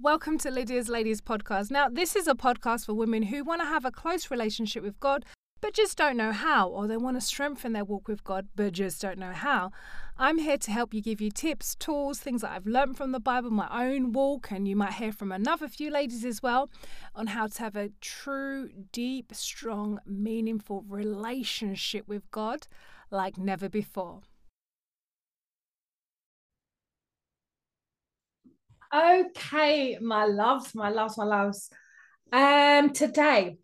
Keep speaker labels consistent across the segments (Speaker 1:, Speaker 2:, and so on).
Speaker 1: Welcome to Lydia's Ladies podcast. Now, this is a podcast for women who want to have a close relationship with God, but just don't know how, or they want to strengthen their walk with God, but just don't know how. I'm here to help you give you tips, tools, things that I've learned from the Bible, my own walk, and you might hear from another few ladies as well on how to have a true, deep, strong, meaningful relationship with God like never before. Okay, my loves, my loves, my loves. Um, today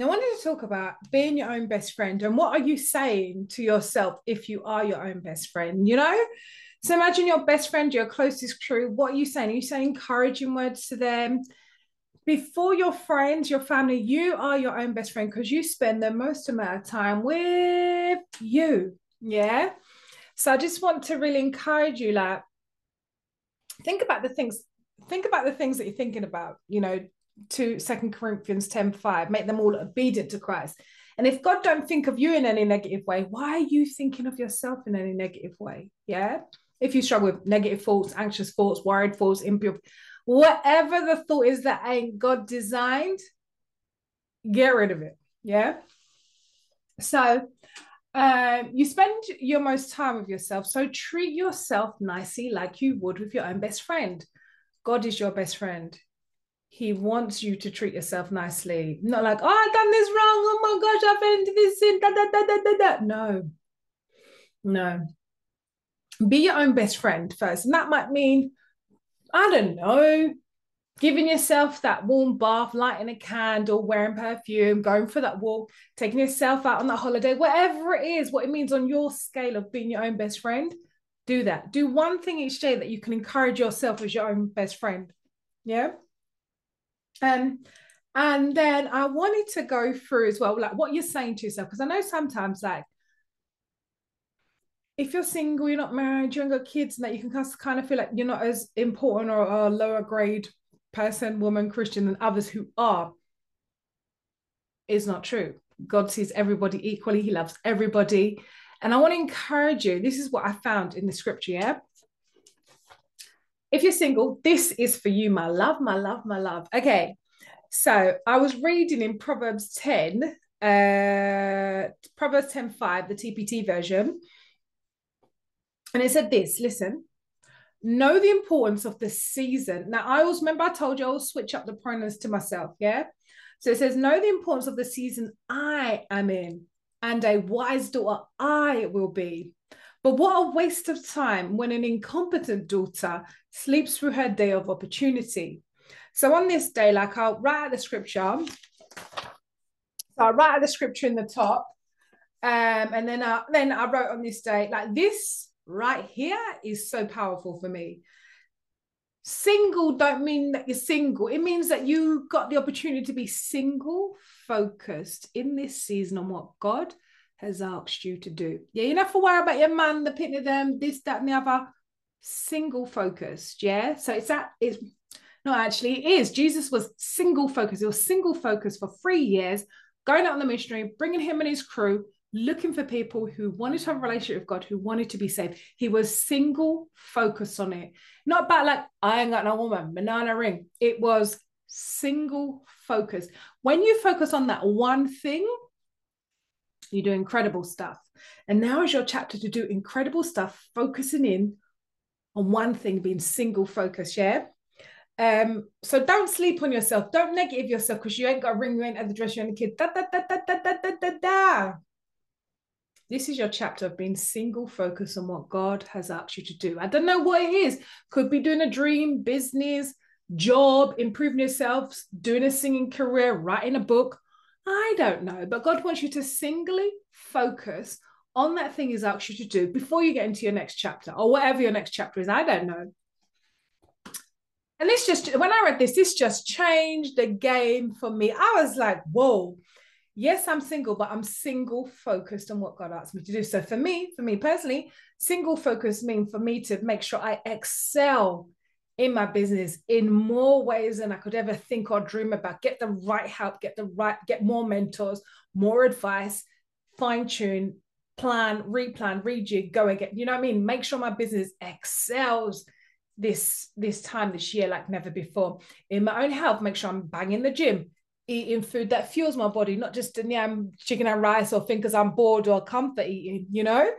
Speaker 1: I wanted to talk about being your own best friend and what are you saying to yourself if you are your own best friend, you know? So imagine your best friend, your closest crew. What are you saying? Are you saying encouraging words to them? Before your friends, your family, you are your own best friend because you spend the most amount of time with you. Yeah. So I just want to really encourage you, like, think about the things think about the things that you're thinking about you know to second corinthians 10 5 make them all obedient to christ. And if god don't think of you in any negative way why are you thinking of yourself in any negative way? Yeah? If you struggle with negative thoughts anxious thoughts worried thoughts impure whatever the thought is that ain't god designed get rid of it. Yeah? So um, you spend your most time with yourself. So treat yourself nicely like you would with your own best friend. God is your best friend. He wants you to treat yourself nicely. Not like, oh, I've done this wrong. Oh my gosh, I fell into this sin. Da, da, da, da, da, da. No. No. Be your own best friend first. And that might mean, I don't know, giving yourself that warm bath, lighting a candle, wearing perfume, going for that walk, taking yourself out on that holiday, whatever it is, what it means on your scale of being your own best friend, do that. Do one thing each day that you can encourage yourself as your own best friend. Yeah. Um, and then I wanted to go through as well, like what you're saying to yourself, because I know sometimes, like, if you're single, you're not married, you haven't got kids, and that you can kind of feel like you're not as important or a lower grade person, woman, Christian than others who are is not true. God sees everybody equally, He loves everybody. And I want to encourage you this is what I found in the scripture, yeah? If you're single, this is for you, my love, my love, my love. Okay, so I was reading in Proverbs 10, uh, Proverbs 10 5, the TPT version. And it said this listen, know the importance of the season. Now, I always remember I told you I'll switch up the pronouns to myself. Yeah. So it says, know the importance of the season I am in, and a wise daughter I will be. But what a waste of time when an incompetent daughter sleeps through her day of opportunity. So on this day, like I'll write out the scripture. So I write out the scripture in the top. Um, and then I then I wrote on this day, like this right here is so powerful for me. Single don't mean that you're single. It means that you got the opportunity to be single focused in this season on what God has asked you to do. Yeah, you don't have to worry about your man, the pit of them, this, that, and the other. Single focused. Yeah. So it's that it's actually, it is. Jesus was single focused. He was single focused for three years, going out on the missionary, bringing him and his crew looking for people who wanted to have a relationship with God, who wanted to be saved. He was single focused on it. Not about like, I ain't got no woman, banana ring. It was single focus. When you focus on that one thing, you do incredible stuff. And now is your chapter to do incredible stuff, focusing in on one thing, being single focused. Yeah. Um, so don't sleep on yourself. Don't negative yourself because you ain't got a ring, you ain't at the dress, you ain't a kid. Da, da, da, da, da, da, da, da, da. This is your chapter of being single focused on what God has asked you to do. I don't know what it is. Could be doing a dream, business, job, improving yourself, doing a singing career, writing a book. I don't know. But God wants you to singly focus on that thing He's asked you to do before you get into your next chapter or whatever your next chapter is. I don't know. And this just, when I read this, this just changed the game for me. I was like, whoa, yes, I'm single, but I'm single focused on what God asked me to do. So for me, for me personally, single focus means for me to make sure I excel in my business in more ways than I could ever think or dream about. Get the right help, get the right, get more mentors, more advice, fine tune, plan, replan, rejig, go again. You know what I mean? Make sure my business excels this this time this year like never before. In my own health, make sure I'm banging the gym, eating food that fuels my body, not just yam, chicken and rice or think because I'm bored or comfort eating, you know,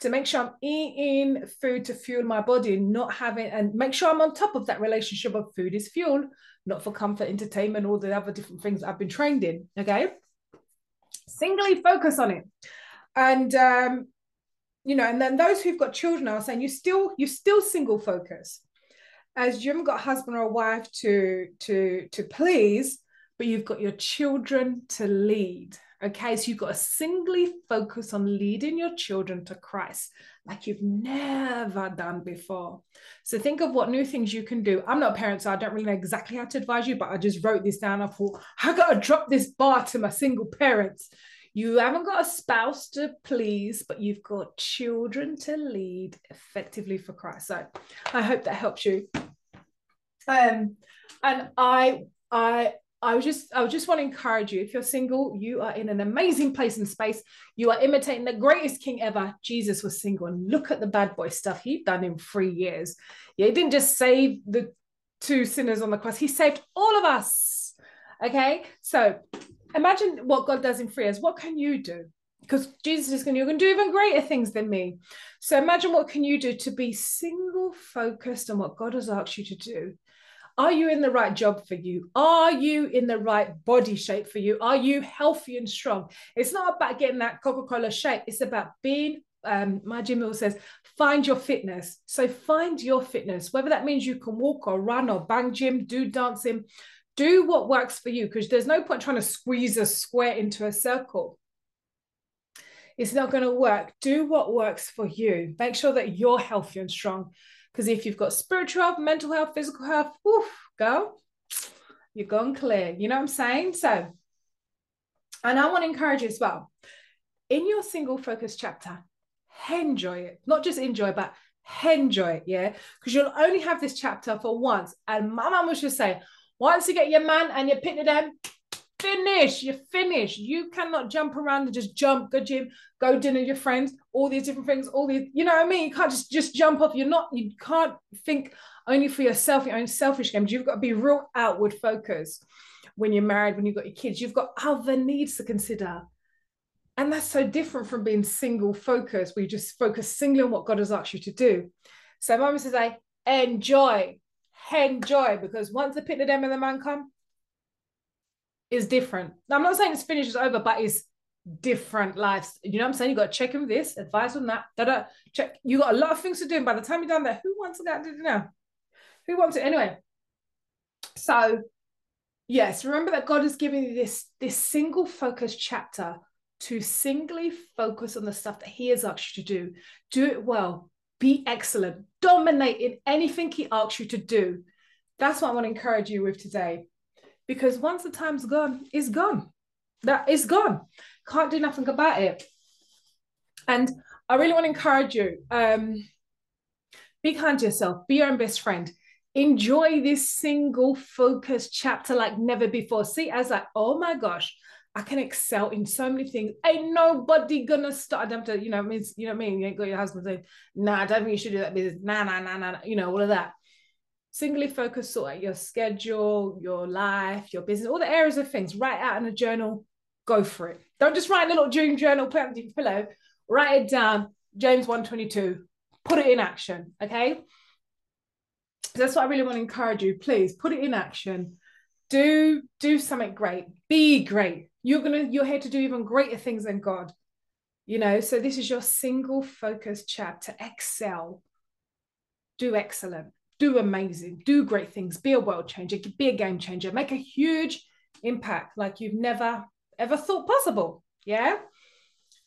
Speaker 1: to make sure I'm eating food to fuel my body, not having, and make sure I'm on top of that relationship of food is fuel, not for comfort, entertainment, all the other different things I've been trained in. Okay. Singly focus on it. And, um, you know, and then those who've got children are saying you still, you still single focus as you haven't got a husband or a wife to to to please but you've got your children to lead. Okay, so you've got to singly focus on leading your children to Christ like you've never done before. So think of what new things you can do. I'm not a parent, so I don't really know exactly how to advise you, but I just wrote this down. I thought, I got to drop this bar to my single parents. You haven't got a spouse to please, but you've got children to lead effectively for Christ. So I hope that helps you. Um, and I I I was just I just want to encourage you. If you're single, you are in an amazing place and space. You are imitating the greatest king ever. Jesus was single, and look at the bad boy stuff he'd done in three years. Yeah, he didn't just save the two sinners on the cross; he saved all of us. Okay, so imagine what God does in three years. What can you do? Because Jesus is going, you're going to do even greater things than me. So imagine what can you do to be single focused on what God has asked you to do are you in the right job for you? Are you in the right body shape for you? Are you healthy and strong? It's not about getting that Coca Cola shape, it's about being. Um, my gym Mill says, find your fitness. So find your fitness, whether that means you can walk or run or bang gym, do dancing, do what works for you, because there's no point trying to squeeze a square into a circle it's not going to work. Do what works for you. Make sure that you're healthy and strong. Because if you've got spiritual health, mental health, physical health, woof, go, you're gone clear. You know what I'm saying? So, and I want to encourage you as well. In your single focus chapter, enjoy it. Not just enjoy, but enjoy it. Yeah. Because you'll only have this chapter for once. And my mum was just saying, once you get your man and you're pitting them, finish. You're finished. You cannot jump around and just jump, go gym, go dinner with your friends, all these different things, all these, you know what I mean? You can't just, just jump off. You're not, you can't think only for yourself, your own selfish games. You've got to be real outward focused when you're married, when you've got your kids. You've got other needs to consider. And that's so different from being single focused, where you just focus singly on what God has asked you to do. So mama says, I enjoy, enjoy, because once the pit of them and the man come, is different. I'm not saying finished, it's over, but it's different lives. You know what I'm saying? You got to check in this, advise on that, da, da, check. You got a lot of things to do. And by the time you're done there, who wants to get to dinner? Who wants it anyway? So, yes, remember that God has given you this, this single focus chapter to singly focus on the stuff that He has asked you to do. Do it well, be excellent, dominate in anything He asks you to do. That's what I want to encourage you with today because once the time's gone, it's gone. That is gone. Can't do nothing about it. And I really want to encourage you. Um, be kind to yourself. Be your own best friend. Enjoy this single focus chapter like never before. See, as like, oh my gosh, I can excel in so many things. Ain't nobody gonna start them to, you know, means you know what I mean. You ain't got your husband saying, nah, I don't think you should do that business. Nah, nah, nah, nah, you know, all of that singly focus sort of your schedule, your life, your business, all the areas of things. Write out in a journal, go for it. Don't just write a little dream journal, put it on your pillow, write it down. James 122, put it in action. Okay. That's what I really want to encourage you. Please put it in action. Do do something great. Be great. You're gonna you're here to do even greater things than God. You know, so this is your single focus chapter. excel. Do excellent do amazing, do great things, be a world changer, be a game changer, make a huge impact like you've never ever thought possible. Yeah.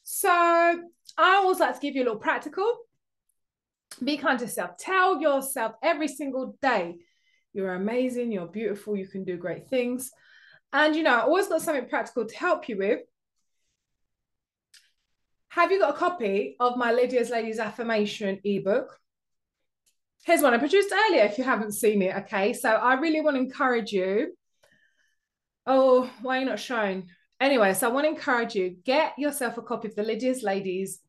Speaker 1: So I always like to give you a little practical. Be kind to yourself. Tell yourself every single day you're amazing, you're beautiful, you can do great things. And you know, I always got something practical to help you with. Have you got a copy of my Lydia's Ladies Affirmation ebook? Here's one I produced earlier if you haven't seen it. Okay, so I really want to encourage you. Oh, why are you not showing? Anyway, so I want to encourage you get yourself a copy of the Lydia's Ladies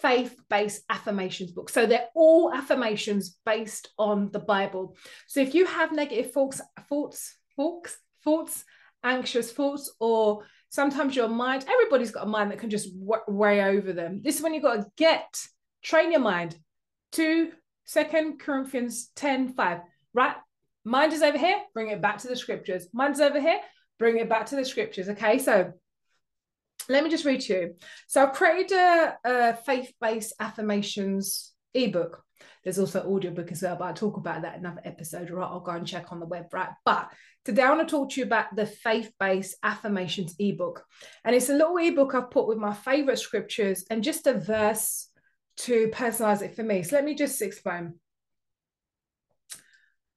Speaker 1: faith based affirmations book. So they're all affirmations based on the Bible. So if you have negative thoughts, thoughts, thoughts, thoughts, anxious thoughts, or sometimes your mind, everybody's got a mind that can just weigh over them. This is when you've got to get, train your mind. Two, Second Corinthians 10 5, right? Mind is over here, bring it back to the scriptures. Mind is over here, bring it back to the scriptures. Okay, so let me just read to you. So I've created a, a faith-based affirmations ebook. There's also audiobook as well, but I'll talk about that in another episode, or I'll go and check on the web, right? But today I want to talk to you about the faith-based affirmations ebook. And it's a little ebook I've put with my favorite scriptures and just a verse to personalize it for me. So let me just explain.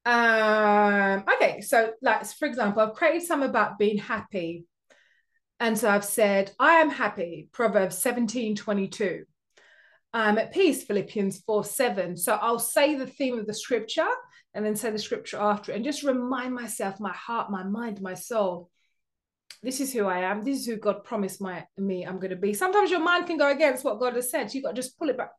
Speaker 1: Um, okay, so like for example, I've created some about being happy and so I've said, I am happy, Proverbs 17 22. I'm at peace, Philippians 4 7. So I'll say the theme of the scripture and then say the scripture after it and just remind myself, my heart, my mind, my soul. This is who I am. This is who God promised my me I'm going to be. Sometimes your mind can go against what God has said. You got to just pull it back.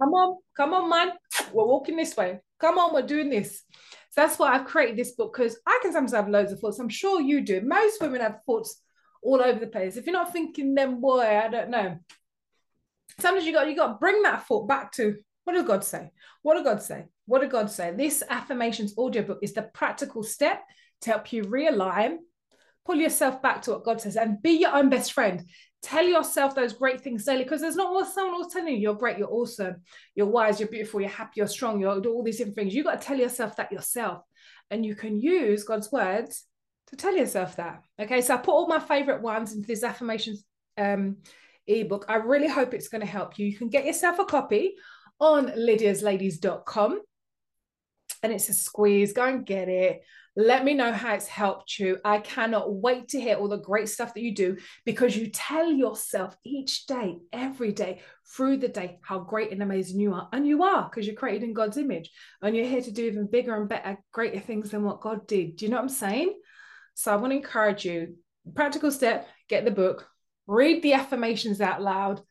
Speaker 1: Come on, come on, man. We're walking this way. Come on, we're doing this. So that's why I've created this book because I can sometimes have loads of thoughts. I'm sure you do. Most women have thoughts all over the place. If you're not thinking them, boy, I don't know. Sometimes you got you got to bring that thought back to what did God say? What did God say? What did God say? This affirmations audiobook is the practical step to help you realign, pull yourself back to what God says, and be your own best friend. Tell yourself those great things daily because there's not always someone else telling you you're great, you're awesome, you're wise, you're beautiful, you're happy, you're strong, you're all these different things. You've got to tell yourself that yourself. And you can use God's words to tell yourself that. Okay, so I put all my favorite ones into this affirmations um, ebook. I really hope it's going to help you. You can get yourself a copy on lydiasladies.com and it's a squeeze. Go and get it. Let me know how it's helped you. I cannot wait to hear all the great stuff that you do because you tell yourself each day, every day, through the day, how great and amazing you are. And you are because you're created in God's image and you're here to do even bigger and better, greater things than what God did. Do you know what I'm saying? So I want to encourage you practical step, get the book, read the affirmations out loud,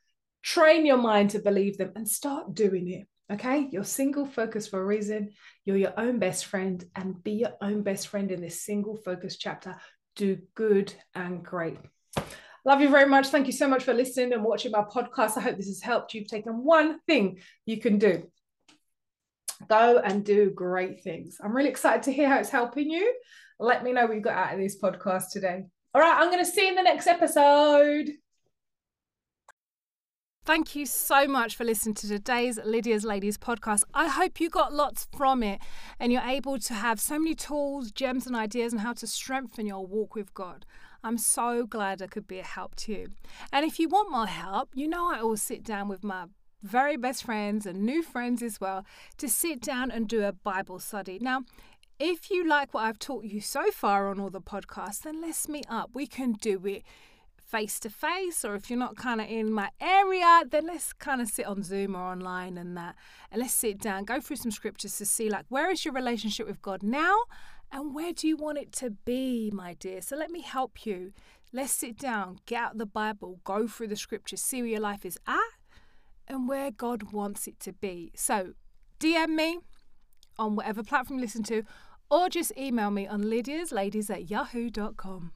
Speaker 1: train your mind to believe them, and start doing it. Okay, you're single focus for a reason. You're your own best friend and be your own best friend in this single focus chapter. Do good and great. Love you very much. Thank you so much for listening and watching my podcast. I hope this has helped. You've taken one thing you can do. Go and do great things. I'm really excited to hear how it's helping you. Let me know what you got out of this podcast today. All right, I'm going to see you in the next episode.
Speaker 2: Thank you so much for listening to today's Lydia's Ladies podcast. I hope you got lots from it and you're able to have so many tools, gems, and ideas on how to strengthen your walk with God. I'm so glad I could be a help to you. And if you want more help, you know I always sit down with my very best friends and new friends as well to sit down and do a Bible study. Now, if you like what I've taught you so far on all the podcasts, then let's meet up. We can do it face to face, or if you're not kind of in my area, then let's kind of sit on Zoom or online and that. And let's sit down, go through some scriptures to see like where is your relationship with God now and where do you want it to be, my dear? So let me help you. Let's sit down, get out the Bible, go through the scriptures, see where your life is at and where God wants it to be. So DM me on whatever platform you listen to, or just email me on lydiasladies at yahoo.com.